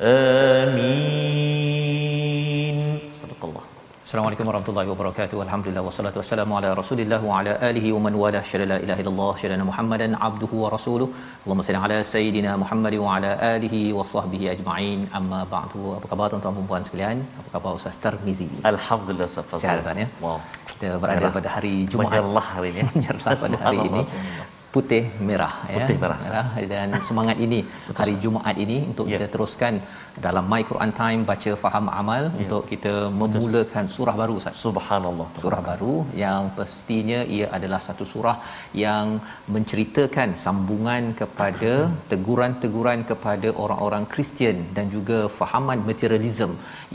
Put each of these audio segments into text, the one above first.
آمين صدق الله Assalamualaikum warahmatullahi wabarakatuh. Alhamdulillah wassalatu wassalamu ala Rasulillah wa ala alihi wa man wala syada la ilaha illallah syada Muhammadan abduhu wa rasuluh. Allahumma salli ala sayidina Muhammad wa ala alihi wa sahbihi ajma'in. Amma ba'du. Apa khabar tuan-tuan dan puan sekalian? Apa khabar Ustaz Tarmizi? Alhamdulillah Ustaz Fazal. Sihat Ustaz ya? Wow. Kita berada Merah. pada hari Jumaat. Menyerlah hari ini. Menyerlah pada hari ini. Putih merah ya. Putih merah. dan semangat ini hari Jumaat ini untuk Ya. kita teruskan dalam My Quran Time baca faham amal untuk kita memulakan surah baru Ustaz. Subhanallah. surah baru yang pastinya ia adalah satu surah yang menceritakan sambungan kepada teguran-teguran kepada orang-orang Kristian dan juga fahaman materialism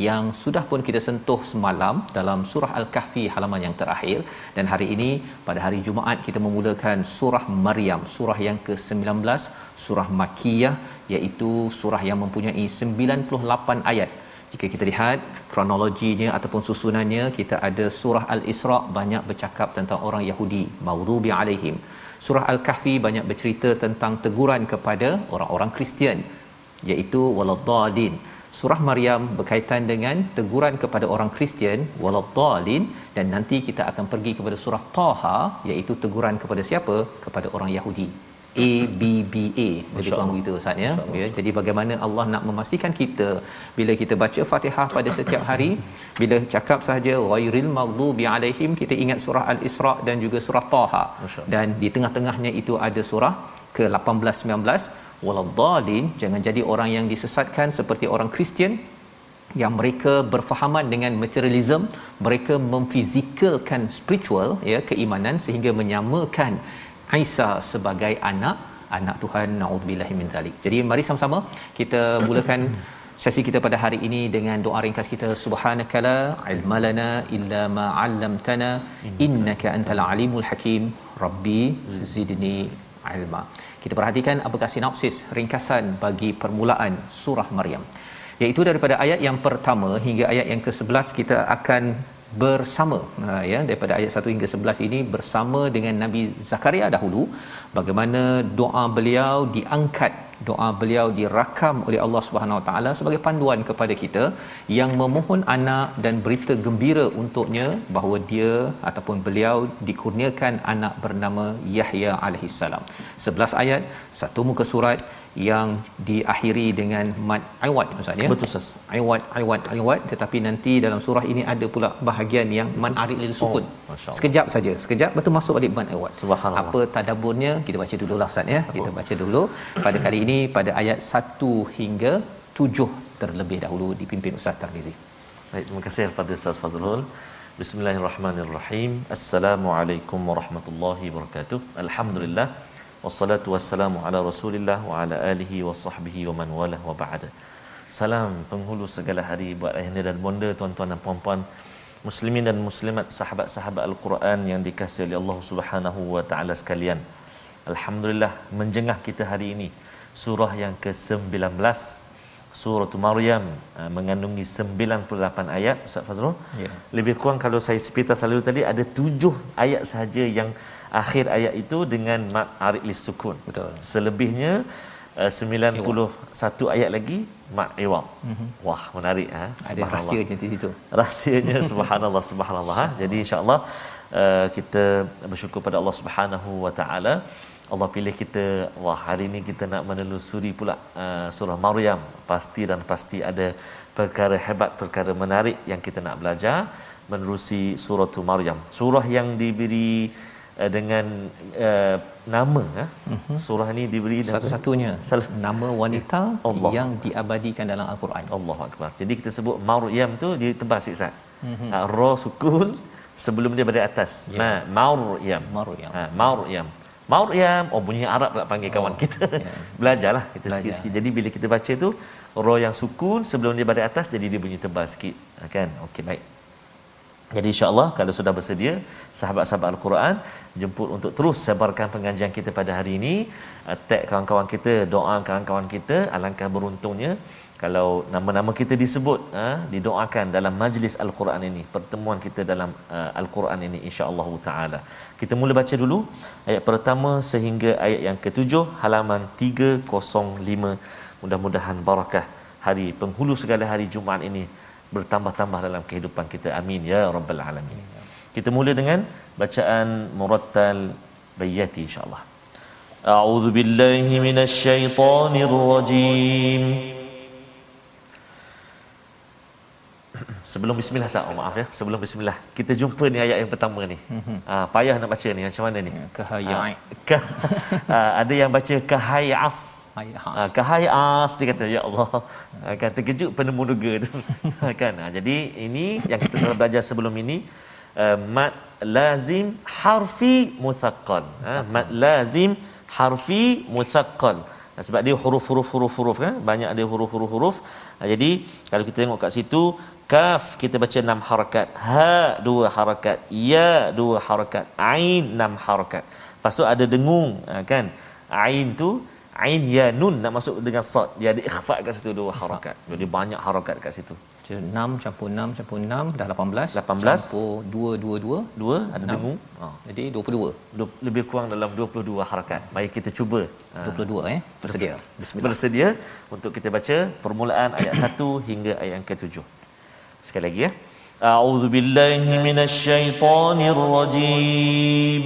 yang sudah pun kita sentuh semalam dalam surah Al-Kahfi halaman yang terakhir dan hari ini pada hari Jumaat kita memulakan surah Maryam. Surah yang ke-19 surah Makkiyah iaitu surah yang mempunyai 98 ayat. Jika kita lihat kronologinya ataupun susunannya kita ada surah al-Isra banyak bercakap tentang orang Yahudi maghdubi alaihim. Surah al-Kahfi banyak bercerita tentang teguran kepada orang-orang Kristian iaitu waladdallin surah Maryam berkaitan dengan teguran kepada orang Kristian waladdallin dan nanti kita akan pergi kepada surah Taha iaitu teguran kepada siapa kepada orang Yahudi A B B A lebih kurang begitu Ustaz ya. ya. Jadi bagaimana Allah nak memastikan kita bila kita baca Fatihah pada setiap hari bila cakap saja ghairil maghdubi alaihim kita ingat surah Al-Isra dan juga surah Taha. Dan di tengah-tengahnya itu ada surah ke-18 19 waladdallin jangan jadi orang yang disesatkan seperti orang Kristian yang mereka berfahaman dengan materialism mereka memfizikalkan spiritual ya keimanan sehingga menyamakan Isa sebagai anak anak Tuhan naudzubillahi min zalik. Jadi mari sama-sama kita mulakan sesi kita pada hari ini dengan doa ringkas kita subhanakala ilmalana illa ma 'allamtana innaka antal alimul hakim rabbi zidni ilma. Kita perhatikan apakah sinopsis ringkasan bagi permulaan surah Maryam. Iaitu daripada ayat yang pertama hingga ayat yang ke-11 kita akan bersama. Ha, ya daripada ayat 1 hingga 11 ini bersama dengan Nabi Zakaria dahulu bagaimana doa beliau diangkat doa beliau dirakam oleh Allah Subhanahu Wa Taala sebagai panduan kepada kita yang memohon anak dan berita gembira untuknya bahawa dia ataupun beliau dikurniakan anak bernama Yahya alaihissalam. 11 ayat satu muka surat yang diakhiri dengan mad iwad Ustaz ya. Betul Ustaz. Iwad iwad iwad tetapi nanti dalam surah ini ada pula bahagian yang man arid lil sukun. Oh. Sekejap saja. Sekejap betul masuk balik mad iwad. Subhanallah. Apa tadabburnya kita baca dululah Ustaz ya. Kita baca dulu pada kali ini pada ayat 1 hingga 7 terlebih dahulu dipimpin Ustaz Tarmizi. Baik, terima kasih kepada Ustaz Fazlul. Bismillahirrahmanirrahim. Assalamualaikum warahmatullahi wabarakatuh. Alhamdulillah. Wassalatu wassalamu ala Rasulillah wa ala alihi wa sahbihi wa man walah wa ba'da. Salam penghulu segala hari buat ayahanda dan bonda, tuan-tuan dan puan-puan, muslimin dan muslimat, sahabat-sahabat Al-Quran yang dikasihi oleh Allah Subhanahu wa taala sekalian. Alhamdulillah menjengah kita hari ini surah yang ke-19 surah Maryam uh, mengandungi 98 ayat Ustaz Fazrul. Ya. Lebih kurang kalau saya sepita selalu tadi ada tujuh ayat sahaja yang akhir ayat itu dengan mad arid lis sukun. Betul. Selebihnya uh, 91 ayat lagi mad iwad. Mm-hmm. Wah, menarik ha. Ada rahsia di situ. rahsianya subhanallah subhanallah ha. jadi insyaallah uh, kita bersyukur pada Allah Subhanahu Wa Taala Allah pilih kita wah hari ini kita nak menelusuri pula uh, surah Maryam pasti dan pasti ada perkara hebat perkara menarik yang kita nak belajar menerusi surah Maryam surah yang diberi uh, dengan uh, nama uh. uh-huh. surah ini diberi satu-satunya. Sal- nama wanita Allah. yang diabadikan dalam al-Quran. Allahu akbar. Jadi kita sebut Maryam tu dia tebal sikit uh-huh. uh, ra sukun sebelum dia berada atas. Yeah. ma Maryam. Maryam. Ha Maryam. Maryam. Oh bunyi Arab pula panggil kawan oh, kita. yeah. belajarlah kita Belajar. sikit-sikit jadi bila kita baca tu ra yang sukun sebelum dia berada atas jadi dia bunyi tebal sikit. Kan? Okey baik jadi insya-Allah kalau sudah bersedia sahabat-sahabat Al-Quran jemput untuk terus sebarkan pengajian kita pada hari ini. Tag kawan-kawan kita doa kawan-kawan kita. Alangkah beruntungnya kalau nama-nama kita disebut ha, didoakan dalam majlis al-Quran ini pertemuan kita dalam uh, al-Quran ini insya-Allah taala. Kita mula baca dulu ayat pertama sehingga ayat yang ketujuh halaman 305 mudah-mudahan barakah hari penghulu segala hari Jumaat ini bertambah-tambah dalam kehidupan kita. Amin ya rabbal alamin. Kita mula dengan bacaan murattal bayati insyaallah. A'udzu billahi minasyaitonir rajim sebelum bismillah sah oh, maaf ya. Sebelum bismillah kita jumpa ni ayat yang pertama ni. Mm-hmm. ha, payah nak baca ni. Macam mana ni? Kahayai. Ha, ha, ada yang baca kahayas ha, kahayas dia kata ya Allah. Ha, kan terkejut penemu duga tu. Ha, kan? Ha, jadi ini yang kita telah belajar sebelum ini uh, mat lazim harfi muthaqqal. Ha, mat lazim harfi muthaqqal. Sebab dia huruf-huruf huruf-huruf kan? Banyak dia huruf-huruf huruf jadi kalau kita tengok kat situ kaf kita baca enam harakat. Ha dua harakat. Ya dua harakat. Ain enam harakat. Lepas tu ada dengung. Kan? Ain tu ain ya nun nak masuk dengan sad. Dia ada ikhfa kat situ dua harakat. Jadi banyak harakat kat situ. 6 campur 6 campur 6 dah 18 18 campur 2 2 2 2 ada dengung ha. jadi 22 lebih kurang dalam 22 harakat. Mari kita cuba. 22 ha. eh? Bersedia. Bismillah. Bersedia untuk kita baca permulaan ayat 1 hingga ayat yang ke-7 sekali lagi ya. A'udzu billahi minasyaitonir rajim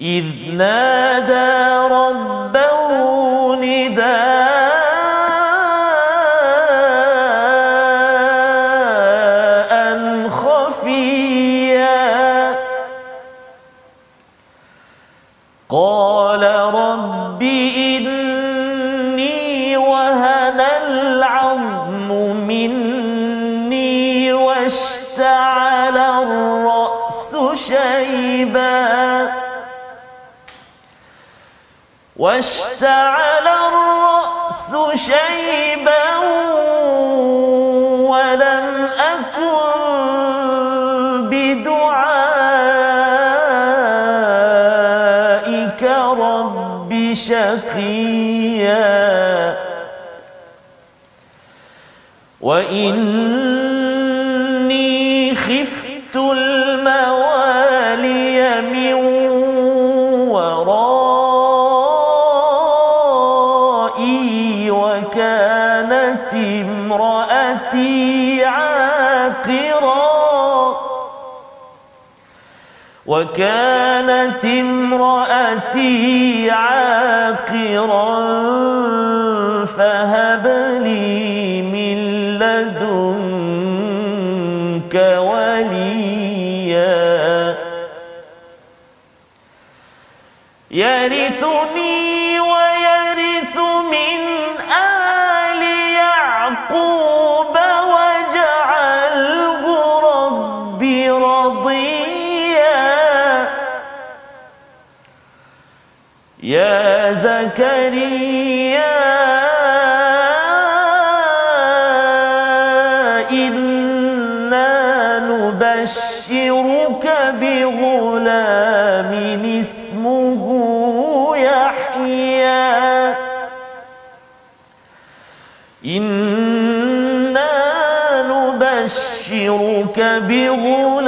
إذ نادى ربه نداء وكانت امرأتي عاقرا فهب لي من لدنك وليا. يرثني زكريا. إنا نبشرك بغلام اسمه يحيى. إنا نبشرك بغلام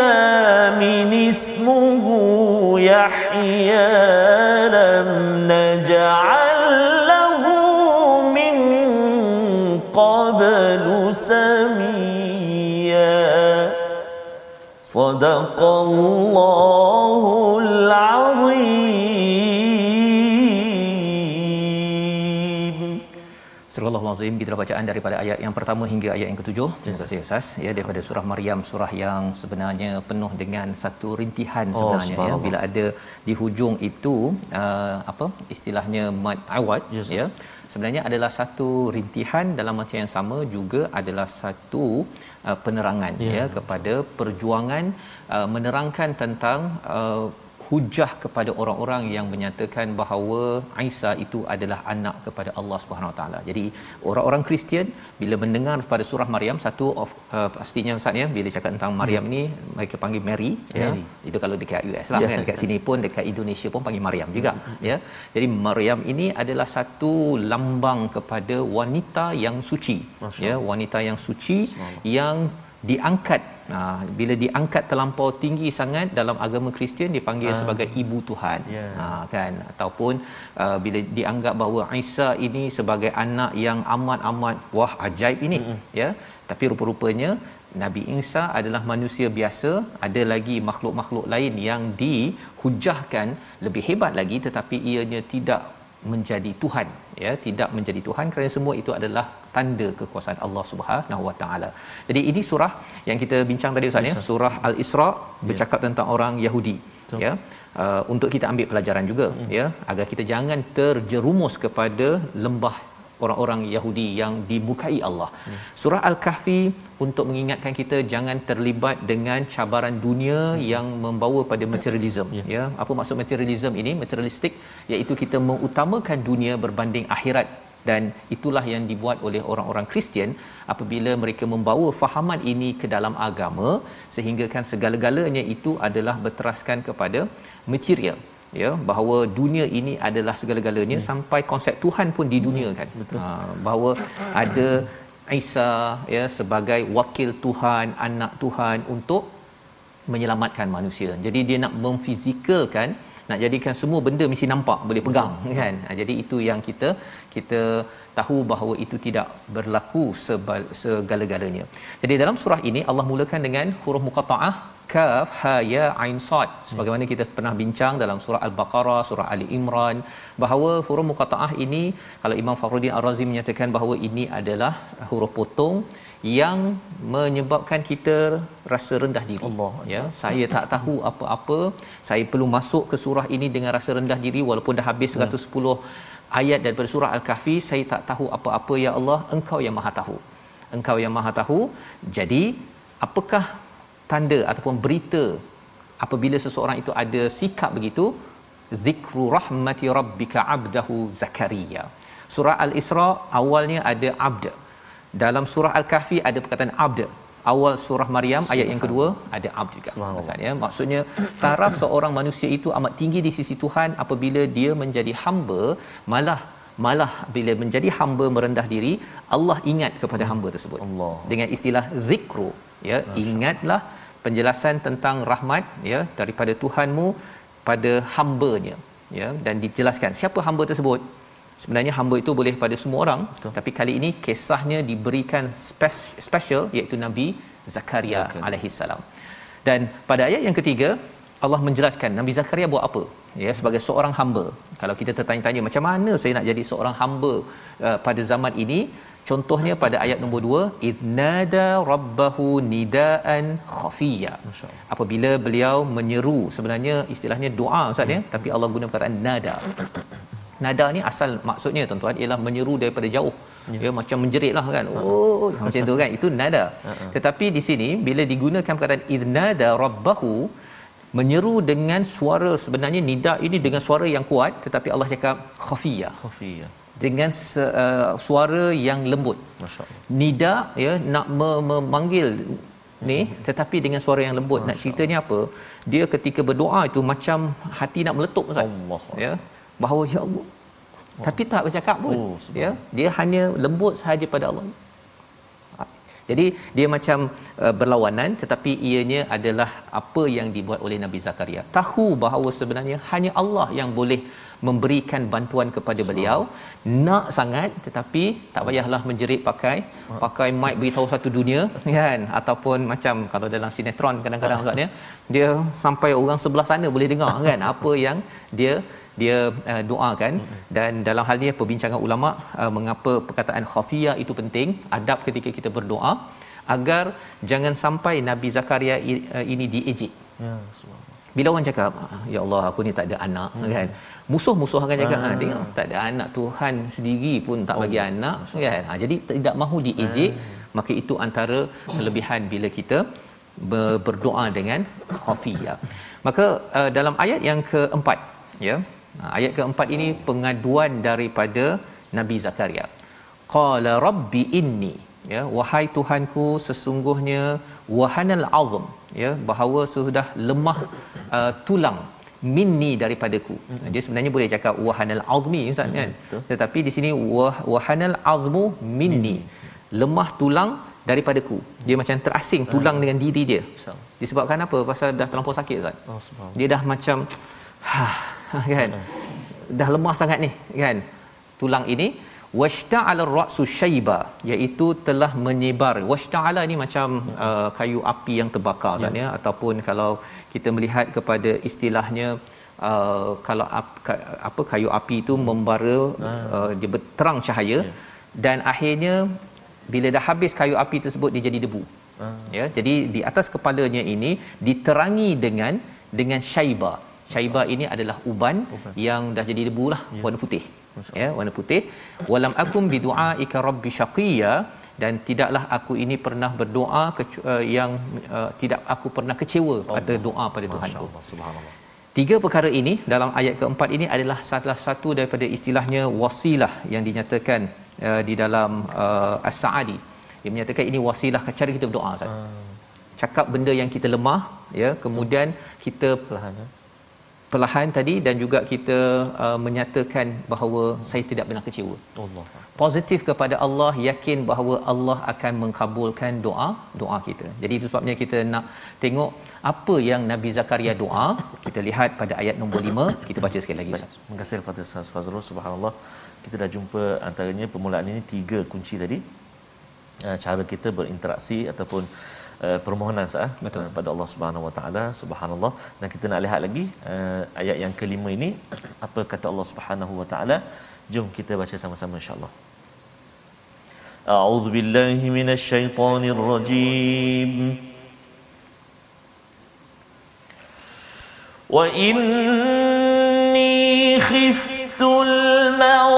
صدق الله العظيم Surah Al-Azim kita bacaan daripada ayat yang pertama hingga ayat yang ketujuh. Terima kasih Ustaz. Ya daripada surah Maryam, surah yang sebenarnya penuh dengan satu rintihan Oh, sebenarnya ya. subhanallah. Bila ada di hujung itu uh, apa istilahnya mad awad Yes, ya. yes. Sebenarnya adalah satu rintihan dalam masa yang sama juga adalah satu uh, penerangan Ya. ya kepada perjuangan uh, menerangkan tentang uh, hujah kepada orang-orang yang menyatakan bahawa Isa itu adalah anak kepada Allah Subhanahu Wa Taala. Jadi orang-orang Kristian bila mendengar pada surah Maryam satu of uh, pastinya Ustaz ya bila cakap tentang Maryam ni mereka panggil Mary, ya. Mary. Itu kalau dekat US lah Ya. kan dekat sini pun dekat Indonesia pun panggil Maryam juga ya. Jadi Maryam ini adalah satu lambang kepada wanita yang suci. Masya Ya, wanita yang suci yang diangkat Ha, bila diangkat terlampau tinggi sangat dalam agama Kristian dipanggil Ah. sebagai ibu Tuhan. Ya. Ha, kan ataupun uh, bila dianggap bahawa Isa ini sebagai anak yang amat-amat wah ajaib ini mm-hmm. ya. Tapi rupa-rupanya Nabi Isa adalah manusia biasa, ada lagi makhluk-makhluk lain yang dihujahkan lebih hebat lagi tetapi ianya tidak menjadi Tuhan ya tidak menjadi Tuhan kerana semua itu adalah tanda kekuasaan Allah Subhanahu Wa Taala. Jadi ini surah yang kita bincang tadi Ustaz ya, surah Al-Isra bercakap tentang orang Yahudi Betul. ya. Uh, untuk kita ambil pelajaran juga hmm. ya agar kita jangan terjerumus kepada lembah orang-orang Yahudi yang dimurkai Allah. Hmm. Surah Al-Kahfi untuk mengingatkan kita jangan terlibat dengan cabaran dunia hmm. yang membawa pada materialism Ya. ya. Apa maksud materialism ini? Materialistik iaitu kita mengutamakan dunia berbanding akhirat dan itulah yang dibuat oleh orang-orang Kristian apabila mereka membawa fahaman ini ke dalam agama sehingga kan segala-galanya itu adalah berteraskan kepada material ya bahawa dunia ini adalah segala-galanya hmm. sampai konsep Tuhan pun di dunia kan ha, bahawa ada Isa ya sebagai wakil Tuhan anak Tuhan untuk menyelamatkan manusia. Jadi dia nak memfizikalkan nak jadikan semua benda mesti nampak boleh pegang kan. Ha, jadi itu yang kita kita tahu bahawa itu tidak berlaku segala-galanya. Jadi dalam surah ini Allah mulakan dengan huruf muqattaah kaf ha ya ain sad sebagaimana kita pernah bincang dalam surah al-baqarah surah ali imran bahawa huruf muqattaah ini kalau Imam Fakhruddin Ar-Razi menyatakan bahawa ini adalah huruf potong yang menyebabkan kita rasa rendah diri. Allah. ya saya tak tahu apa-apa. Saya perlu masuk ke surah ini dengan rasa rendah diri walaupun dah habis 110 ayat daripada surah al-kahfi. Saya tak tahu apa-apa ya Allah engkau yang maha tahu. Engkau yang maha tahu. Jadi apakah tanda ataupun berita apabila seseorang itu ada sikap begitu? Zikru rahmati rabbika abdahu zakaria. Surah al-isra awalnya ada abd dalam surah al-kahfi ada perkataan abd. Awal surah maryam ayat yang kedua ada abd juga. Maksudnya, ya. Maksudnya taraf seorang manusia itu amat tinggi di sisi Tuhan apabila dia menjadi hamba malah malah bila menjadi hamba merendah diri Allah ingat kepada hamba tersebut. Allah. dengan istilah zikru ya. Ingatlah penjelasan tentang rahmat ya daripada Tuhanmu pada hambanya ya. Dan dijelaskan siapa hamba tersebut sebenarnya hamba itu boleh pada semua orang Betul. tapi kali ini kisahnya diberikan special iaitu Nabi Zakaria Zakaria. alaihi salam. Dan pada ayat yang ketiga Allah menjelaskan Nabi Zakaria buat apa? Ya sebagai seorang hamba. Kalau kita tertanya-tanya macam mana saya nak jadi seorang hamba uh, pada zaman ini? Contohnya pada ayat nombor 2 idnada rabbahu nidaan khafiya. Apabila beliau menyeru sebenarnya istilahnya doa ustaz ya. Tapi Allah guna perkataan nada nada ni asal maksudnya tuan-tuan ialah menyeru daripada jauh. Ya, ya macam menjerit lah kan. Oh macam tu kan. Itu nada. Tetapi di sini bila digunakan perkataan idnada rabbahu menyeru dengan suara. Sebenarnya nida ini dengan suara yang kuat tetapi Allah cakap khafiyah. Khafiyah. Dengan uh, suara yang lembut. Masyaallah. Nida ya nak me- memanggil ni tetapi dengan suara yang lembut. Nak ceritanya apa? Dia ketika berdoa itu macam hati nak meletup ustaz. Allah ya bahawa ya Allah. Tapi tak bercakap pun Oh, ya. dia hanya lembut sahaja pada Allah. Jadi dia macam uh, berlawanan tetapi ianya adalah apa yang dibuat oleh Nabi Zakaria. Tahu bahawa sebenarnya hanya Allah yang boleh memberikan bantuan kepada beliau. Nak sangat tetapi tak payahlah menjerit pakai pakai mic beritahu satu dunia kan? Ataupun macam kalau dalam sinetron kadang-kadang Ustaz ya dia sampai orang sebelah sana boleh dengar kan? Apa yang dia dia uh, doakan. Dan dalam hal ini perbincangan ulama uh, mengapa perkataan khafiyah itu penting adab ketika kita berdoa agar jangan sampai Nabi Zakaria i- uh, ini diejek. Ya subhanallah. Bila orang cakap "Ah, ya Allah aku ni tak ada anak hmm. kan. Musuh-musuh akan cakap ha, tengok tak ada anak Tuhan sendiri pun tak bagi anak kan. Ha, jadi tidak mahu diejek. Maka itu antara kelebihan bila kita ber- berdoa dengan khafiyah. Maka uh, dalam ayat yang keempat ya ha, ayat keempat ini pengaduan daripada Nabi Zakaria. Qala rabbi inni ya wahai tuhanku sesungguhnya wahanal azm ya bahawa sudah lemah uh, tulang minni daripadaku. Mm-hmm. dia sebenarnya boleh cakap wahanal azmi ustaz kan? betul. tetapi di sini wah, wahanal azmu minni lemah tulang daripadaku. Dia macam terasing tulang dengan diri dia. Disebabkan apa? Pasal dah terlampau sakit ustaz. Oh dia dah macam kan? Dah lemah sangat ni kan? Tulang ini washta'ala ar-ra'su shayba iaitu telah menyebar. Washta'ala ni macam uh, kayu api yang terbakar kan ya. ataupun kalau kita melihat kepada istilahnya uh, kalau ap, ka, apa kayu api itu membara uh, dia berterang cahaya dan akhirnya bila dah habis kayu api tersebut dia jadi debu. Ya jadi di atas kepalanya ini diterangi dengan dengan syaiba syaiba ini adalah uban, yang dah jadi debu lah ya. warna putih. Ya warna putih. Walam akum biduaika rabbi syaqiya dan tidaklah aku ini pernah berdoa uh, yang uh, tidak aku pernah kecewa pada doa pada Tuhanku. Subhanallah. Tiga perkara ini dalam ayat keempat ini adalah salah satu daripada istilahnya wasilah yang dinyatakan uh, di dalam uh, As-Sa'adi. Dia menyatakan ini wasilah cara kita berdoa Ustaz. Cakap benda yang kita lemah ya, kemudian kita perlahan ya? Perlahan tadi dan juga kita uh, menyatakan bahawa saya tidak pernah kecewa. Allah Positif kepada Allah, yakin bahawa Allah akan mengkabulkan doa doa kita. Jadi itu sebabnya kita nak tengok apa yang Nabi Zakaria doa. Kita lihat pada ayat nombor 5, kita baca sekali lagi. Terima kasih kepada Ustaz Fazrul subhanallah. Kita dah jumpa antaranya permulaan ini tiga kunci tadi. Uh, cara kita berinteraksi ataupun uh, permohonan sah Betul. pada Allah Subhanahu Wa Taala subhanallah dan kita nak lihat lagi uh, ayat yang kelima ini apa kata Allah Subhanahu Wa Taala jom kita baca sama-sama insyaallah أعوذ بالله من الشيطان الرجيم وإني خفت الموالي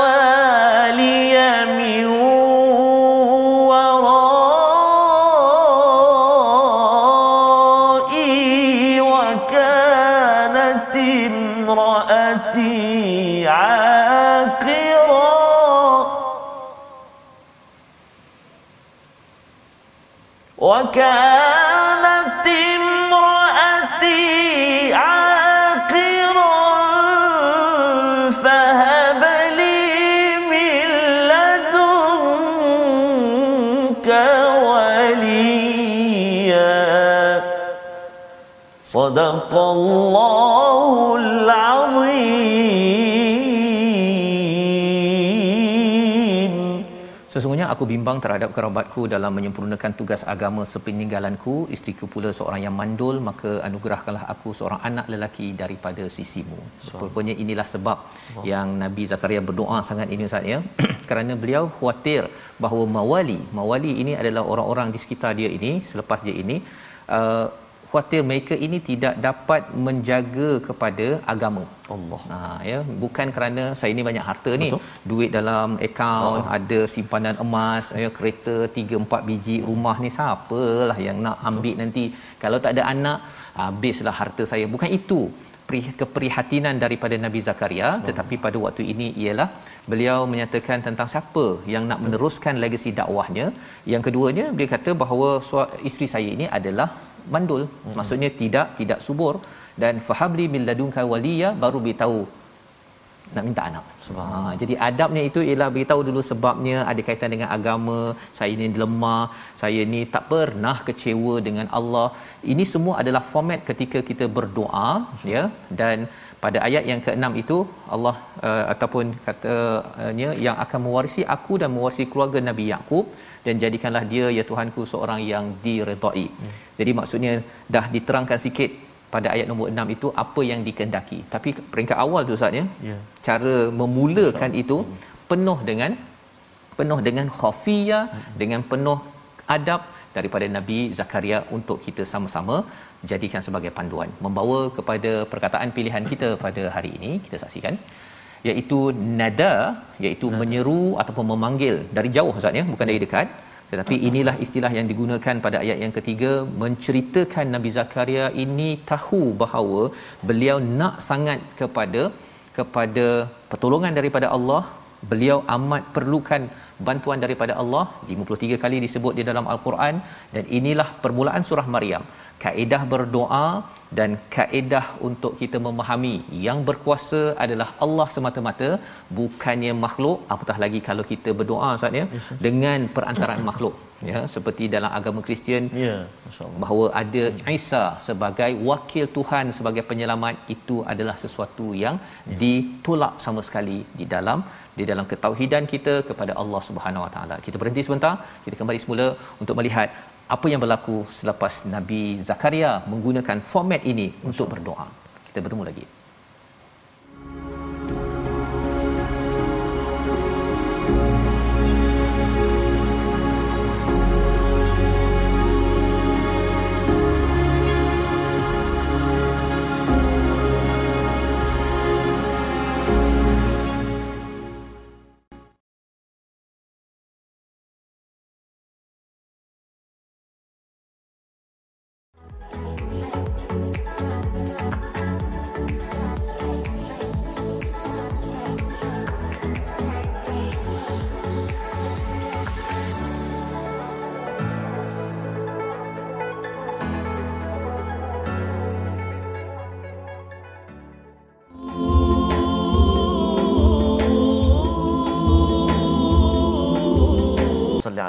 وكانت امرأتي عاقرا فهب لي من لدنك وليا. صدق الله aku bimbang terhadap kerabatku dalam menyempurnakan tugas agama sepeninggalanku. Isteriku pula seorang yang mandul, maka anugerahkanlah aku seorang anak lelaki daripada sisimu. Rupanya inilah sebab wow. yang Nabi Zakaria berdoa sangat ini Ustaz ya. Kerana beliau khawatir bahawa mawali, mawali ini adalah orang-orang di sekitar dia ini, selepas dia ini, uh, khuatir mereka ini tidak dapat menjaga kepada agama. Allah. Ha ya. Bukan kerana saya ni banyak harta ni. Betul. duit dalam akaun ada simpanan emas ya kereta 3 4 biji rumah ni siapalah yang nak ambil nanti. Kalau tak ada anak habislah harta saya. Bukan itu pri- keprihatinan daripada Nabi Zakaria tetapi pada waktu ini ialah beliau menyatakan tentang siapa yang nak meneruskan legasi dakwahnya. Yang keduanya dia kata bahawa isteri saya ini adalah mandul. Maksudnya tidak tidak subur. Dan fahabli min ladunka waliya baru beritahu. Nak minta anak. Ha, jadi adabnya itu ialah beritahu dulu sebabnya ada kaitan dengan agama, saya ni lemah, saya ni tak pernah kecewa dengan Allah. Ini semua adalah format ketika kita berdoa ya. Dan pada ayat yang ke-6 itu Allah uh, ataupun katanya yang akan mewarisi aku dan mewarisi keluarga Nabi Yakub dan jadikanlah dia ya Tuhanku seorang yang diredai. Hmm. Jadi maksudnya dah diterangkan sikit pada ayat nombor 6 itu apa yang dikehendaki. Tapi peringkat awal tu Ustaz ya. Ya. Cara memulakan itu penuh dengan penuh dengan khafiyah, dengan penuh adab daripada Nabi Zakaria untuk kita sama-sama jadikan sebagai panduan. Membawa kepada perkataan pilihan kita pada hari ini, kita saksikan iaitu nada iaitu nada. menyeru ataupun memanggil dari jauh Ustaz ya, bukan dari dekat. Tetapi inilah istilah yang digunakan pada ayat yang ketiga menceritakan Nabi Zakaria ini tahu bahawa beliau nak sangat kepada kepada pertolongan daripada Allah. Beliau amat perlukan bantuan daripada Allah. 53 kali disebut di dalam al-Quran. Dan inilah permulaan surah Maryam kaedah berdoa dan kaedah untuk kita memahami yang berkuasa adalah Allah semata-mata bukannya makhluk apatah lagi kalau kita berdoa Ustaz ya yes, yes. dengan perantaraan makhluk ya seperti dalam agama Kristian Ya, masya-Allah. bahawa ada Isa sebagai wakil Tuhan sebagai penyelamat itu adalah sesuatu yang yeah. ditolak sama sekali di dalam di dalam ketauhidan kita kepada Allah Subhanahu Wa Taala. Kita berhenti sebentar, kita kembali semula untuk melihat apa yang berlaku selepas Nabi Zakaria menggunakan format ini untuk berdoa. Kita bertemu lagi.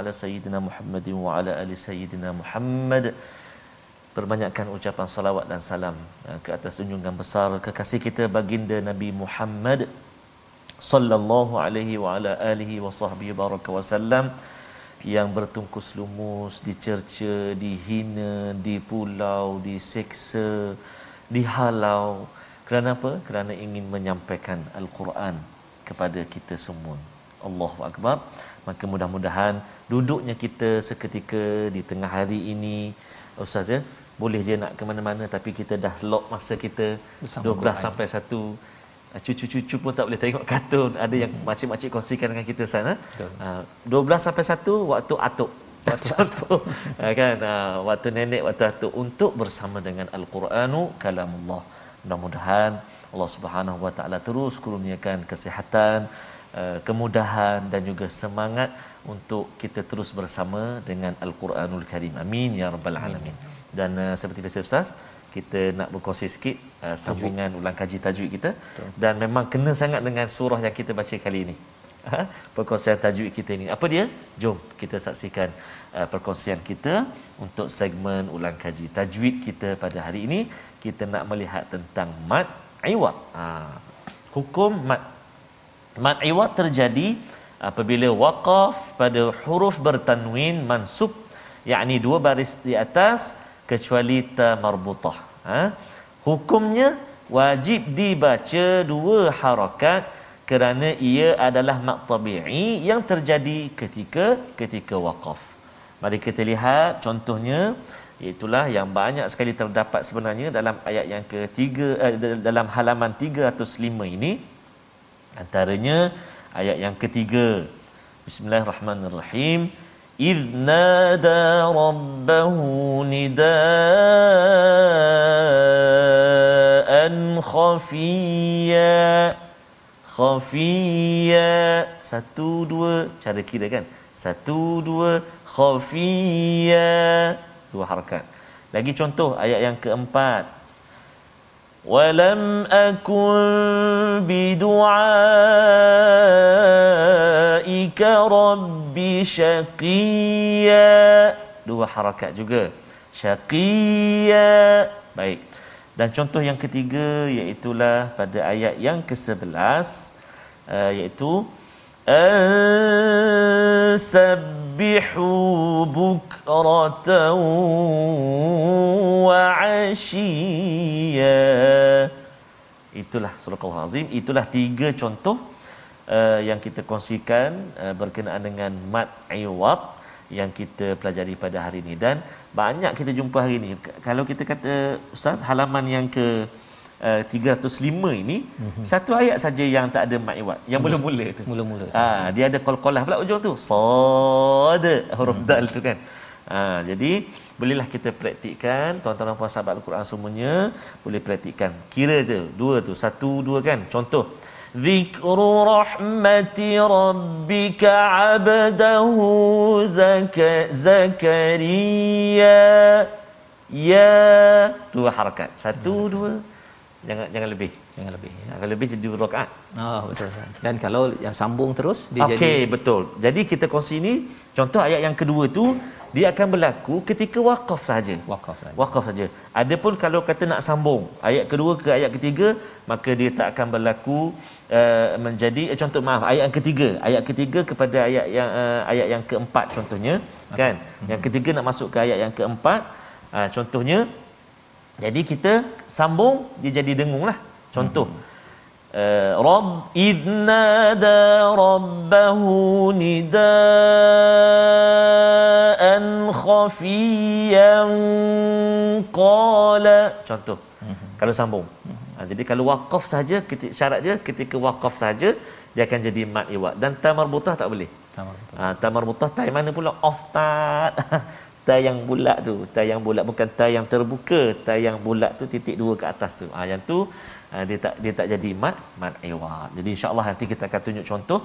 Ala sayyidina Muhammadin wa ala ali sayyidina Muhammad. Perbanyakkan ucapan salawat dan salam eh, ke atas junjungan besar kekasih kita baginda Nabi Muhammad sallallahu alaihi wa ala alihi wa sahbihi baraka wasallam yang bertungkus lumus dicerca dihina dipulau diseksa dihalau. Kerana apa? Kerana ingin menyampaikan al-Quran kepada kita semua. Allahu akbar. Maka mudah-mudahan duduknya kita seketika di tengah hari ini. Ustaz ya boleh je nak ke mana-mana tapi kita dah lock masa kita Bersama 12 Quran. sampai 1 cucu-cucu pun tak boleh tengok kartun. Ada yang makcik-makcik kongsikan dengan kita sana uh, 12 sampai 1 waktu atuk. Contoh Ah, kan? Ah, waktu nenek waktu atuk. Untuk bersama dengan al-Quranu kalamullah. Mudah-mudahan Allah Subhanahu wa taala terus kurniakan kesihatan uh, kemudahan dan juga semangat untuk kita terus bersama dengan al-Quranul Karim amin ya rabbal alamin dan uh, seperti biasa ustaz kita nak berkongsi sikit uh, sambungan ulang kaji tajwid kita Betul. dan memang kena sangat dengan surah yang kita baca kali ini Ha? perkongsian tajwid kita ini. Apa dia? Jom kita saksikan uh, perkongsian kita untuk segmen ulang kaji tajwid kita pada hari ini. Kita nak melihat tentang mad iwad. Ha. Hukum mad. Mad iwad terjadi apabila waqaf pada huruf bertanwin mansub yakni dua baris di atas kecuali ta marbutah. Ha? Hukumnya wajib dibaca dua harakat kerana ia adalah mak tabi'i yang terjadi ketika ketika waqaf. Mari kita lihat contohnya Itulah yang banyak sekali terdapat sebenarnya dalam ayat yang ketiga eh, dalam halaman 305 ini antaranya ayat yang ketiga Bismillahirrahmanirrahim إذ نادى ربه نداء خفيا خفيا satu dua cara kira kan satu dua khafiyya dua harakat lagi contoh ayat yang keempat walam akun bidu'aika rabbi syaqiyya dua harakat juga. syaqiyya baik. Dan contoh yang ketiga iaitu pada ayat yang ke-11 uh, iaitu سبحوا بكرة وعشيا itulah surah al-azim itulah tiga contoh uh, yang kita kongsikan uh, berkenaan dengan mat iwad yang kita pelajari pada hari ini dan banyak kita jumpa hari ini kalau kita kata ustaz halaman yang ke uh, 305 ini mm-hmm. satu ayat saja yang tak ada mat iwad yang mula-mula tu mula-mula ha, dia ada qalqalah pula ujung tu sad huruf mm-hmm. dal tu kan ha, jadi bolehlah kita praktikkan tuan-tuan dan puan sahabat al-Quran semuanya boleh praktikkan kira tu dua tu satu dua kan contoh ذكر رحمة ربك عبده زك زكريا يا dua harakat satu dua jangan jangan lebih jangan lebih. Ya. jangan lebih jadi dua rakaat. Oh betul dan kalau yang sambung terus dia okay, jadi okey betul. Jadi kita kongsi ni contoh ayat yang kedua tu dia akan berlaku ketika wakaf saja wakaf saja wakaf saja adapun kalau kata nak sambung ayat kedua ke ayat ketiga maka dia tak akan berlaku uh, menjadi uh, contoh maaf ayat yang ketiga. Ayat ketiga kepada ayat yang uh, ayat yang keempat contohnya okay. kan? Mm-hmm. yang ketiga nak masuk ke ayat yang keempat. Uh, contohnya jadi kita sambung dia jadi dengung lah. Contoh. Uh, Rabb idnada rabbahu nidaan khafiyan qala. Contoh. Mm-hmm. Kalau sambung. Mm-hmm. Ha, jadi kalau waqaf saja syarat dia ketika waqaf saja dia akan jadi mat iwad dan tamar butah tak boleh. Tamar butah. Ha, tamar butah tai mana pula oftat. ta yang bulat tu ta yang bulat bukan ta yang terbuka ta yang bulat tu titik dua ke atas tu. Ha, yang tu ha, dia tak dia tak jadi mat mat iwad. Jadi insyaallah nanti kita akan tunjuk contoh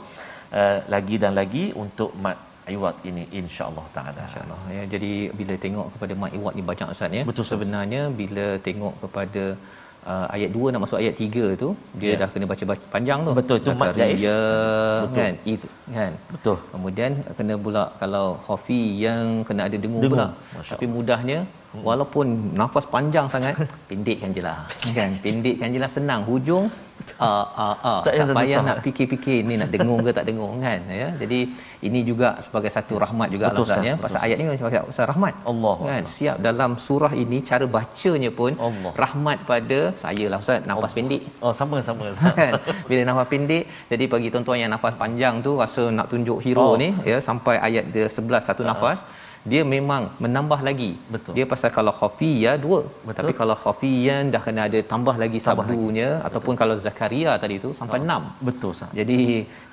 uh, lagi dan lagi untuk mat iwad ini insyaallah taala. Insyaallah ya. Jadi bila tengok kepada mat iwad ni banyak ustaz ya. Betul sebenarnya bila tengok kepada uh, ayat 2 nak masuk ayat 3 tu dia yeah. dah kena baca, baca panjang tu betul itu mat jais ya kan it kan betul kemudian kena pula kalau khafi yang kena ada dengung, dengung. pula tapi mudahnya. Walaupun nafas panjang sangat pendekkan jelah kan? Pendekkan jelah senang. Hujung uh, uh, uh, tak, tak payah nak fikir-fikir ni nak dengung ke tak dengung kan? Ya jadi ini juga sebagai satu rahmat juga Allah ya. pasal ayat ni macam pasal rahmat. Allah kan? Allah. siap dalam surah ini cara bacanya pun Allah. rahmat pada saya lah ustaz. Nafas Allah. pendek. Oh sama sama kan? Bila nafas pendek jadi bagi tuan-tuan yang nafas panjang tu rasa nak tunjuk hero oh. ni ya sampai ayat dia 11 satu uh-huh. nafas dia memang menambah lagi betul dia pasal kalau ya dua betul. tapi kalau khafiyan dah kena ada tambah lagi tambah sabdunya lagi. ataupun kalau zakaria tadi tu sampai enam betul sah. jadi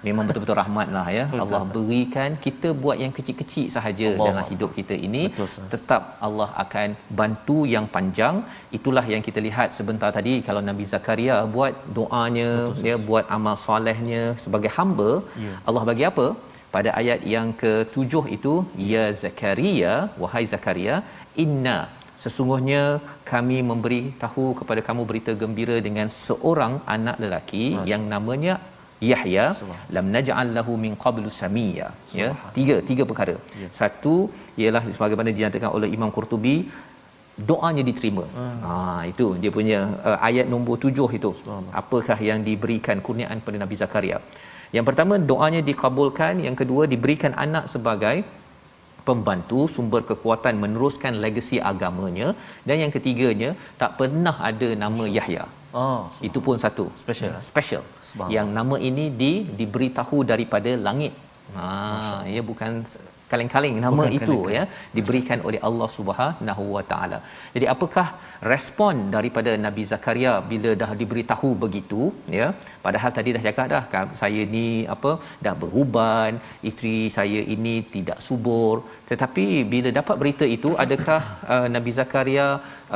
memang betul-betul rahmatlah ya betul, Allah sah. berikan kita buat yang kecil-kecil sahaja Allah. dalam hidup kita ini betul, tetap Allah akan bantu yang panjang itulah yang kita lihat sebentar tadi kalau Nabi Zakaria buat doanya betul, dia buat amal solehnya sebagai hamba ya. Allah bagi apa pada ayat yang ketujuh itu ya zakaria wahai zakaria inna sesungguhnya kami memberi tahu kepada kamu berita gembira dengan seorang anak lelaki Mas. yang namanya Yahya lam naj'al lahu min qablu samia ya tiga tiga perkara ya. satu ialah sebagaimana dinyatakan oleh Imam Qurtubi doanya diterima. Hmm. Ha itu dia punya uh, ayat nombor tujuh itu. Apakah yang diberikan kurniaan pada Nabi Zakaria? Yang pertama doanya dikabulkan, yang kedua diberikan anak sebagai pembantu sumber kekuatan meneruskan legasi agamanya dan yang ketiganya tak pernah ada nama Yahya. Oh, itu pun satu special. Special. Yang nama ini di diberitahu daripada langit. Ha, ia bukan kaleng-kaleng. Nama Bukan itu ya diberikan oleh Allah Subhanahu Wa Taala. Jadi apakah respon daripada Nabi Zakaria bila dah diberitahu begitu ya? Padahal tadi dah cakap dah saya ni apa dah beruban isteri saya ini tidak subur. Tetapi bila dapat berita itu adakah uh, Nabi Zakaria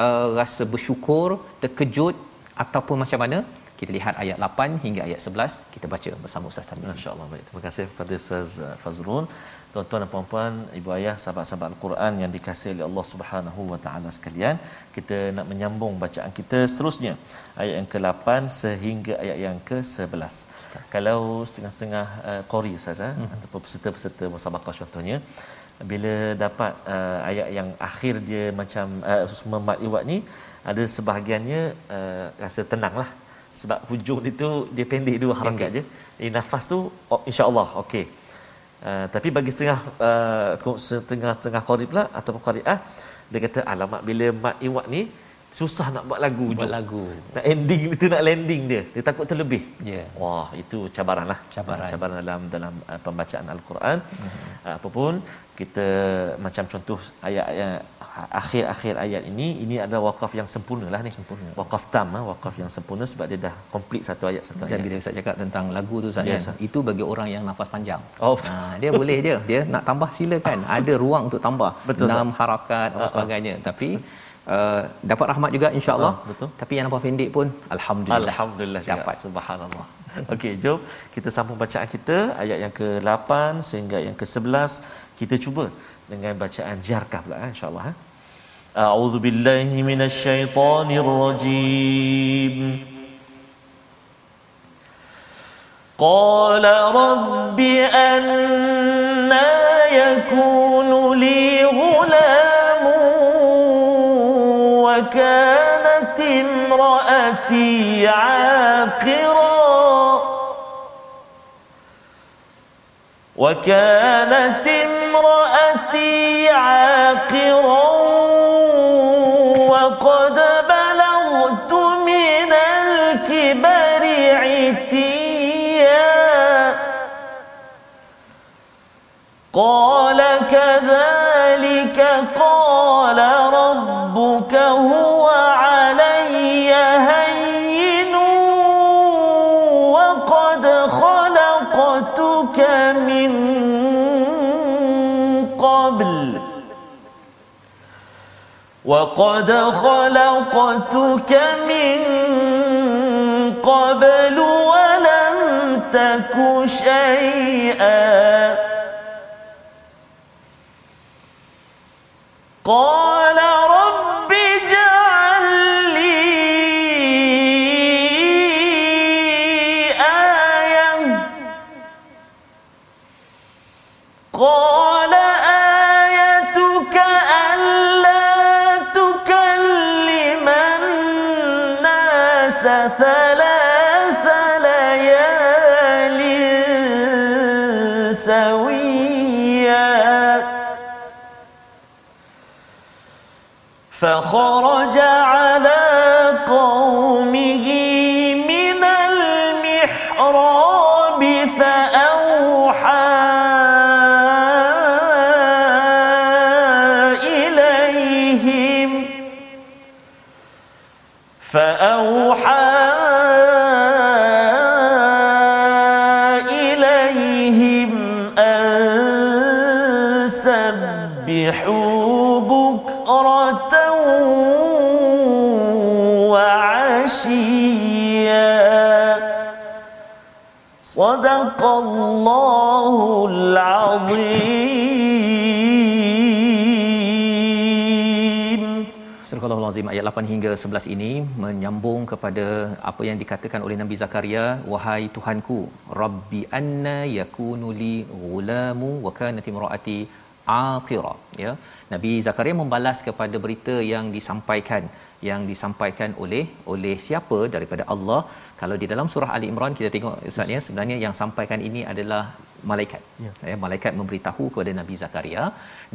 uh, rasa bersyukur terkejut ataupun macam mana kita lihat ayat 8 hingga ayat 11 kita baca bersama Ustaz Tarmizi Masya-Allah baik. Terima kasih kepada Ustaz uh, Fazrul. Tuan-tuan dan puan-puan, ibu ayah, sahabat-sahabat Al-Quran yang dikasihi oleh Allah Subhanahu wa taala sekalian, kita nak menyambung bacaan kita seterusnya. Ayat yang ke-8 sehingga ayat yang ke-11. Kalau setengah-setengah uh, qori Ustaz eh, Mhm. ataupun peserta-peserta musabaqah contohnya, bila dapat uh, ayat yang akhir dia macam uh, semua mat iwat ni ada sebahagiannya uh, rasa tenanglah sebab hujung itu dia pendek dua harakat je. Jadi nafas tu oh, insya-Allah okey. Uh, tapi bagi setengah uh, setengah setengah qari pula ataupun qariah dia kata alamak bila mat iwat ni susah nak buat lagu buat hujung. lagu Nak ending itu nak landing dia. Dia takut terlebih. ya Wah, itu cabaran lah. Cabaran. Cabaran dalam dalam uh, pembacaan Al-Quran. Uh, apapun kita macam contoh ayat-ayat akhir-akhir ayat ini ini adalah wakaf yang sempurna lah ni. Sempurna. Wakaf tam ah, wakaf yang sempurna sebab dia dah komplit satu ayat satu dan ayat. bila Ustaz cakap tentang lagu tu Ustaz Yes, kan, itu bagi orang yang nafas panjang Oh, Ha, dia boleh je. Dia nak tambah silakan. Ada ruang untuk tambah. Betul, Enam harakat apa Ha, ha. sebagainya. Tapi uh, dapat rahmat juga insya-Allah. Ha, betul. Tapi yang nampak pendek pun alhamdulillah. Alhamdulillah juga. Dapat. Subhanallah. Okey, jom kita sambung bacaan kita ayat yang ke-8 sehingga yang ke-11. Kita cuba dengan bacaan jarkah pula eh, insya-Allah eh. A'udzu billahi minasyaitonir rajim. قال رب أنا يكون لي غلام وكانت امرأتي عاقرا وكانت امرأتي عاقرا وقد بلغت من الكبر عتيا. قال وقد خلقتك من قبل ولم تك شيئا قال خرج عنه sadaqallahul azim. Surah Al Azim ayat 8 hingga 11 ini menyambung kepada apa yang dikatakan oleh Nabi Zakaria, wahai Tuhanku, rabbi anna yakunu li ghulamu wa kanat imraati aqira. Ya. Nabi Zakaria membalas kepada berita yang disampaikan yang disampaikan oleh oleh siapa daripada Allah. Kalau di dalam surah Ali Imran kita tengok ustaz ya sebenarnya yang sampaikan ini adalah malaikat. Ya. Ya, malaikat memberitahu kepada Nabi Zakaria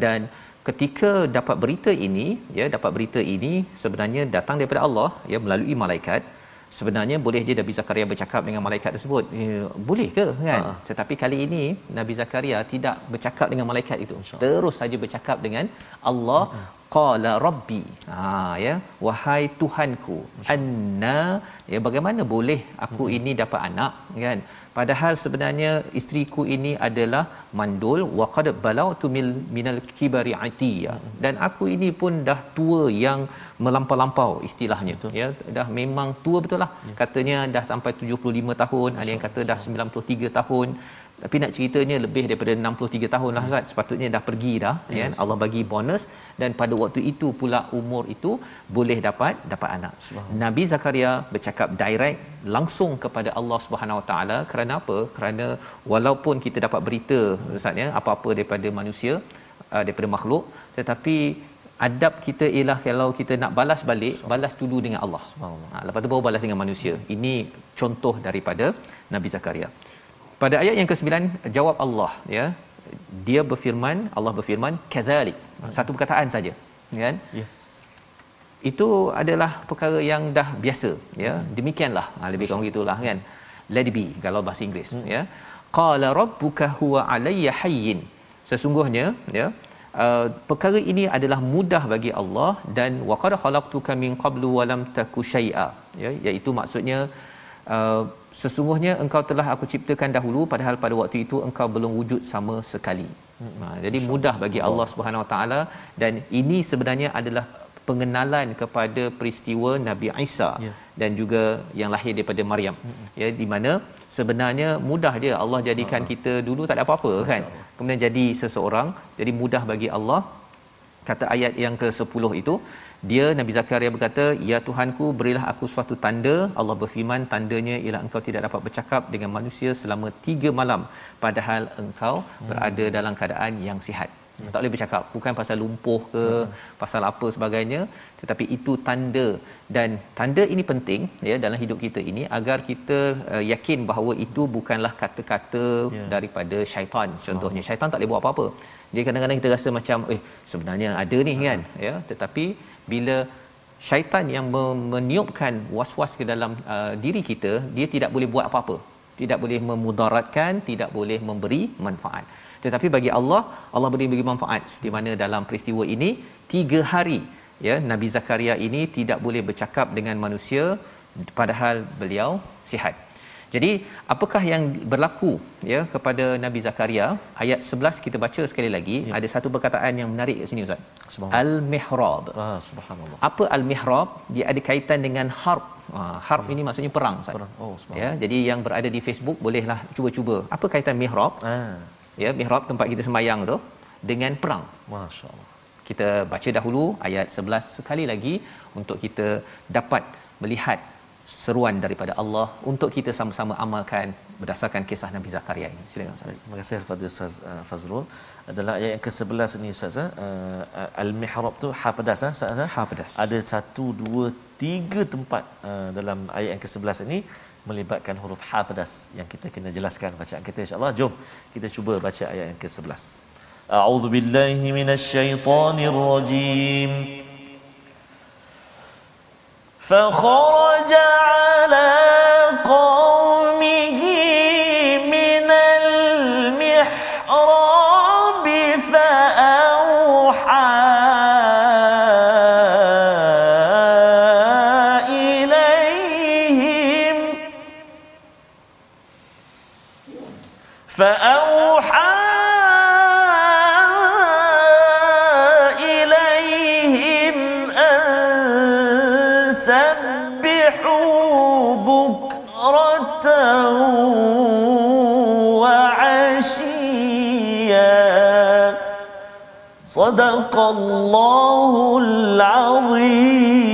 dan ketika dapat berita ini ya dapat berita ini sebenarnya datang daripada Allah ya melalui malaikat sebenarnya boleh je Nabi Zakaria bercakap dengan malaikat tersebut. Eh, boleh ke kan? Ha. tetapi kali ini Nabi Zakaria tidak bercakap dengan malaikat itu. Terus saja bercakap dengan Allah qala rabbi. Ha ya. Wahai tuhanku anna ya bagaimana boleh aku ini dapat anak? Kan padahal sebenarnya isteriku ini adalah mandul. Wa qad balautu mil minal kibari atiya. Dan aku ini pun dah tua yang melampau-lampau istilahnya. Betul. ya dah memang tua betul lah. Ya. katanya dah sampai 75 tahun. Ada yang kata dah 93 tahun tapi nak ceritanya lebih daripada 63 tahun lah Ustaz. Sepatutnya dah pergi dah yes. ya Allah bagi bonus. Dan pada waktu itu pula umur itu boleh dapat dapat anak. Nabi Zakaria bercakap direct langsung kepada Allah Subhanahu Wa Taala. Kerana apa? Kerana walaupun kita dapat berita Ustaz ya apa-apa daripada manusia uh, daripada makhluk tetapi adab kita ialah kalau kita nak balas balik balas dulu dengan Allah. Ha, lepas tu baru balas dengan manusia. Ini contoh daripada Nabi Zakaria pada ayat yang ke-9 jawab Allah ya. Dia berfirman Allah berfirman kadzalik. Satu perkataan saja kan? Ya. itu adalah perkara yang dah biasa ya. Demikianlah ha, lebih kurang gitulah kan? Let it be kalau bahasa Inggeris hmm. ya. Qala rabbuka huwa alayya hayyin. Sesungguhnya ya uh, perkara ini adalah mudah bagi Allah dan wa qad khalaqtuka min qablu wa lam taku syai'a. Ya iaitu maksudnya uh, sesungguhnya engkau telah aku ciptakan dahulu padahal pada waktu itu engkau belum wujud sama sekali. Ha, jadi mudah bagi Allah Subhanahu Wa Taala. Dan ini sebenarnya adalah pengenalan kepada peristiwa Nabi Isa Ya. dan juga yang lahir daripada Maryam. Ya di mana sebenarnya mudah je Allah jadikan kita dulu tak ada apa-apa kan? Kemudian jadi seseorang. Jadi mudah bagi Allah. Kata ayat yang ke-10 itu dia Nabi Zakaria berkata ya Tuhanku berilah aku suatu tanda. Allah berfirman tandanya ialah engkau tidak dapat bercakap dengan manusia selama tiga malam. Padahal engkau hmm. berada dalam keadaan yang sihat. Hmm. tak boleh bercakap. Bukan pasal lumpuh ke hmm. pasal apa sebagainya. Tetapi itu tanda. Dan tanda ini penting ya dalam hidup kita ini agar kita uh, yakin bahawa itu bukanlah kata-kata Ya. daripada syaitan. Contohnya syaitan tak boleh buat apa-apa. Jadi kadang-kadang kita rasa macam eh sebenarnya ada ni kan ya. Tetapi bila syaitan yang me- meniupkan was-was ke dalam uh, diri kita dia tidak boleh buat apa-apa. Tidak boleh memudaratkan tidak boleh memberi manfaat. Tetapi bagi Allah Allah beri bagi manfaat. Seperti mana dalam peristiwa ini tiga hari ya Nabi Zakaria ini tidak boleh bercakap dengan manusia padahal beliau sihat jadi apakah yang berlaku ya kepada Nabi Zakaria? Ayat 11 kita baca sekali lagi. Ya. ada satu perkataan yang menarik kat sini ustaz. Al-mihrab. Ah, subhanallah. apa al-mihrab? Dia ada kaitan dengan harb ha, harb ini maksudnya perang ustaz. Perang. Oh, subhanallah. ya jadi yang berada di Facebook bolehlah cuba-cuba. Apa kaitan mihrab? Ah, ya mihrab tempat kita sembahyang tu dengan perang. masya-Allah. kita baca dahulu ayat 11 sekali lagi untuk kita dapat melihat seruan daripada Allah untuk kita sama-sama amalkan berdasarkan kisah Nabi Zakaria ini. Silakan Ustaz. Terima kasih kepada Ustaz uh, Fazrul. Adalah ayat yang ke-11 ni Ustaz uh, al-mihrab tu ha pedas ah Ustaz ah? Ha pedas. Ada satu, dua, tiga tempat uh, dalam ayat yang ke-11 ini melibatkan huruf ha pedas yang kita kena jelaskan bacaan kita insya-Allah. Jom kita cuba baca ayat yang ke-11. A'udzu billahi minasyaitonir rajim. فخرج على قومه من المحراب فأوحى إليهم. فأوحى صدق الله العظيم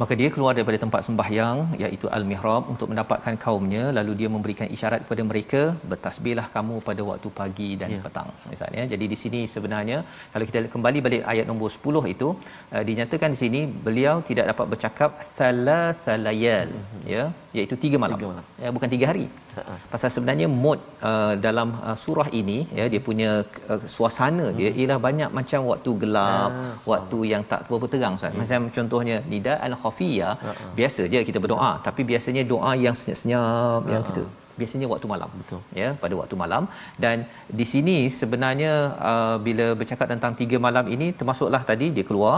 maka dia keluar daripada tempat sembahyang iaitu al-mihrab untuk mendapatkan kaumnya lalu dia memberikan isyarat kepada mereka bertasbihlah kamu pada waktu pagi dan ya. petang misalnya jadi di sini sebenarnya kalau kita kembali balik ayat nombor 10 itu uh, dinyatakan di sini beliau tidak dapat bercakap thalathalayal hmm. ya iaitu tiga malam, tiga malam. Ya, bukan tiga hari Ha-ha. Pasal sebenarnya mood uh, dalam uh, surah ini ya dia punya uh, suasana hmm. dia ialah banyak macam waktu gelap, ya, waktu yang tak terlalu terang Ustaz. Hmm. Macam contohnya nida al-khafiyah, biasa je kita berdoa, Betul. tapi biasanya doa yang senyap-senyap yang kita biasanya waktu malam betul. ya pada waktu malam. Dan di sini sebenarnya uh, bila bercakap tentang tiga malam ini termasuklah tadi dia keluar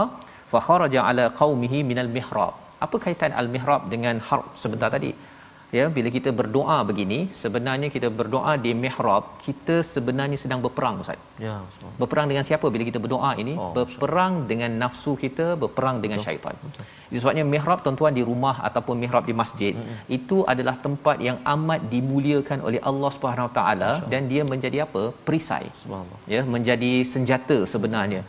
fa kharaja ala qaumihi minal mihrab. Apa kaitan al mihrab dengan harb? Sebentar tadi ya bila kita berdoa begini sebenarnya kita berdoa di mihrab kita sebenarnya sedang berperang ustaz. Ya ustaz. Berperang dengan siapa bila kita berdoa ini? Oh, berperang ustaz. dengan nafsu kita berperang dengan Betul. syaitan. Betul. Sebabnya mihrab tuan-tuan di rumah ataupun mihrab di masjid hmm. itu adalah tempat yang amat dimuliakan oleh Allah Subhanahu taala dan dia menjadi apa? Perisai. Subhanallah. Ya menjadi senjata sebenarnya.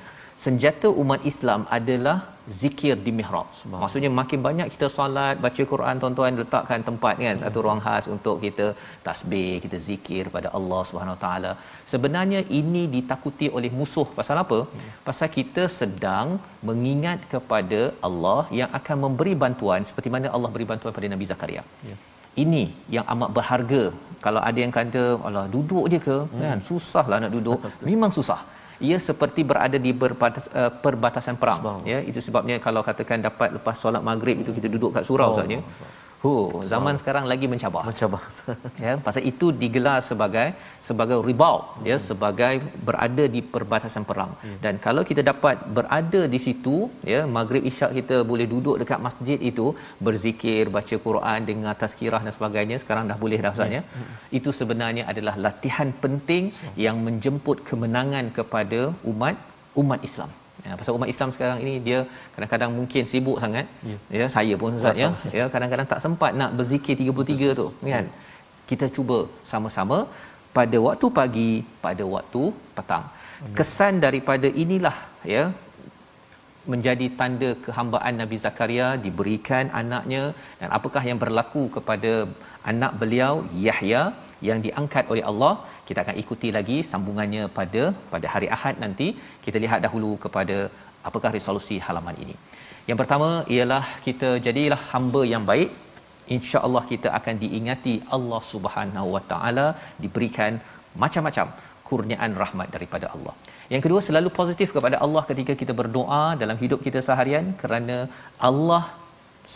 Senjata umat Islam adalah zikir di mihrab. Maksudnya makin banyak kita solat, baca Quran, tuan-tuan letakkan tempat kan satu ruang khas untuk kita tasbih, kita zikir pada Allah Subhanahu taala. Sebenarnya ini ditakuti oleh musuh pasal apa? Hmm. Pasal kita sedang mengingat kepada Allah yang akan memberi bantuan seperti mana Allah beri bantuan pada Nabi Zakaria. Ya. Ini yang amat berharga. Kalau ada yang kata, "Alah, duduk je ke?" Hmm. kan susahlah nak duduk. Memang susah ia seperti berada di berbatas, uh, perbatasan perang. Ya itu sebabnya kalau katakan dapat lepas solat maghrib itu kita duduk kat surau oh, saja Oh, zaman sekarang lagi mencabar. Mencabar. ya, pasal itu digelar sebagai sebagai ribau, ya, hmm. ya, sebagai berada di perbatasan perang. Hmm. Dan kalau kita dapat berada di situ, ya, maghrib isyak kita boleh duduk dekat masjid itu berzikir, baca Quran, dengar tazkirah dan sebagainya. Sekarang dah boleh dah Ustaz ya. Hmm. Itu sebenarnya adalah latihan penting hmm. yang menjemput kemenangan kepada umat umat Islam. Ya, pasal umat Islam sekarang ini dia kadang-kadang mungkin sibuk sangat. Ya, ya saya pun Ustaz ya. Ya, kadang-kadang tak sempat nak berzikir 33 tu, kan? Kita cuba sama-sama pada waktu pagi, pada waktu petang. Kesan daripada inilah ya menjadi tanda kehambaan Nabi Zakaria diberikan anaknya dan apakah yang berlaku kepada anak beliau Yahya yang diangkat oleh Allah kita akan ikuti lagi sambungannya pada pada hari Ahad nanti. Kita lihat dahulu kepada apakah resolusi halaman ini. Yang pertama ialah kita jadilah hamba yang baik. insya-Allah kita akan diingati Allah Subhanahu Wa Taala diberikan macam-macam kurniaan rahmat daripada Allah. Yang kedua selalu positif kepada Allah ketika kita berdoa dalam hidup kita seharian kerana Allah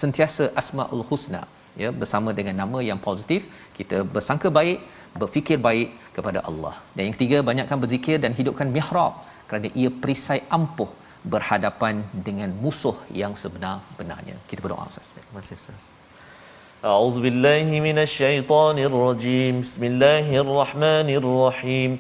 sentiasa asmaul husna ya bersama dengan nama yang positif kita bersangka baik berfikir baik kepada Allah. Dan yang ketiga, banyakkan berzikir dan hidupkan mihrab kerana ia perisai ampuh berhadapan dengan musuh yang sebenar-benarnya. Kita berdoa Ustaz. Terima kasih Ustaz. أعوذ بالله من الشيطان الرجيم بسم الله الرحمن الرحيم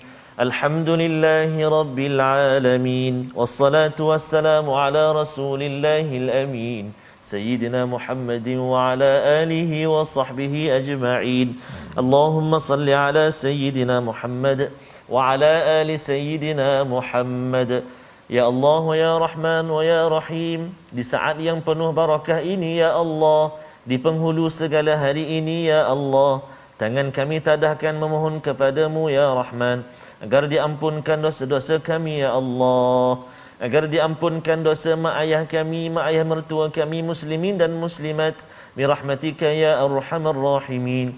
الحمد لله رب العالمين والصلاة والسلام على رسول الله الأمين سيدنا محمد وعلى آله وصحبه أجمعين اللهم صل على سيدنا محمد وعلى آل سيدنا محمد Ya Allah, Ya Rahman, Ya Rahim Di saat yang penuh barakah ini, Ya Allah Di penghulu segala hari ini, Ya Allah Tangan kami tadahkan memohon kepadamu, Ya Rahman Agar diampunkan dosa-dosa kami, Ya Allah agar diampunkan dosa mak ayah kami, mak ayah mertua kami muslimin dan muslimat bi rahmatika ya arhamar rahimin.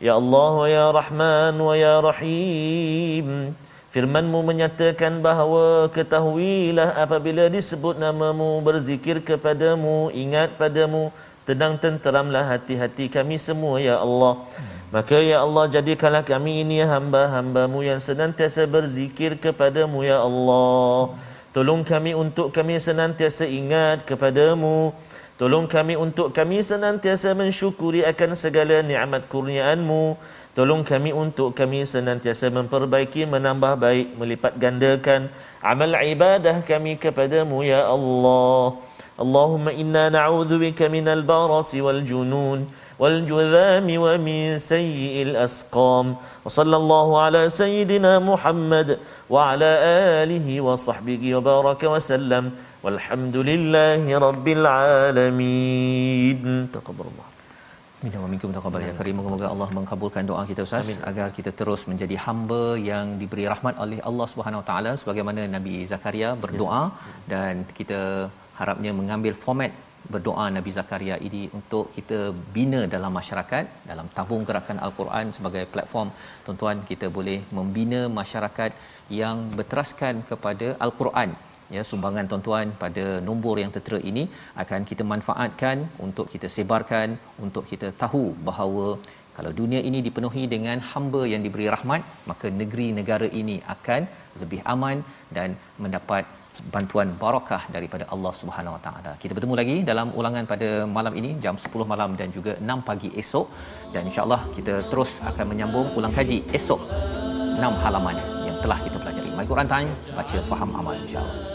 Ya Allah wa ya Rahman wa ya Rahim. Firmanmu menyatakan bahawa ketahuilah apabila disebut namamu, berzikir kepadamu, ingat padamu, tenang tenteramlah hati-hati kami semua ya Allah. Maka ya Allah jadikanlah kami ini hamba-hambamu yang senantiasa berzikir kepadamu ya Allah. Tolong kami untuk kami senantiasa ingat kepadamu. Tolong kami untuk kami senantiasa mensyukuri akan segala nikmat kurniaanmu. Tolong kami untuk kami senantiasa memperbaiki, menambah baik, melipat gandakan amal ibadah kami kepadamu ya Allah. Allahumma inna na'udhu bika minal barasi wal junun. والجذام ومن سيء الأسقام وصلى الله على سيدنا محمد وعلى آله وصحبه وبارك وسلم walhamdulillahi rabbil alamin taqabbalallah Minna wa minkum taqabbal ya karim. Moga-moga Allah mengkabulkan doa kita Ustaz Amin. agar kita terus menjadi hamba yang diberi rahmat oleh Allah Subhanahu Wa Taala sebagaimana Nabi Zakaria berdoa yes. dan kita harapnya mengambil format berdoa Nabi Zakaria ini untuk kita bina dalam masyarakat dalam tabung gerakan al-Quran sebagai platform. Tuan-tuan kita boleh membina masyarakat yang berteraskan kepada al-Quran. Ya sumbangan tuan-tuan pada nombor yang tertera ini akan kita manfaatkan untuk kita sebarkan untuk kita tahu bahawa kalau dunia ini dipenuhi dengan hamba yang diberi rahmat maka negeri negara ini akan lebih aman dan mendapat bantuan barakah daripada Allah Subhanahu Wa Taala. Kita bertemu lagi dalam ulangan pada malam ini jam 10 malam dan juga 6 pagi esok dan insya-Allah kita terus akan menyambung ulang kaji esok 6 halaman yang telah kita pelajari. My Quran Time baca faham amal insya-Allah.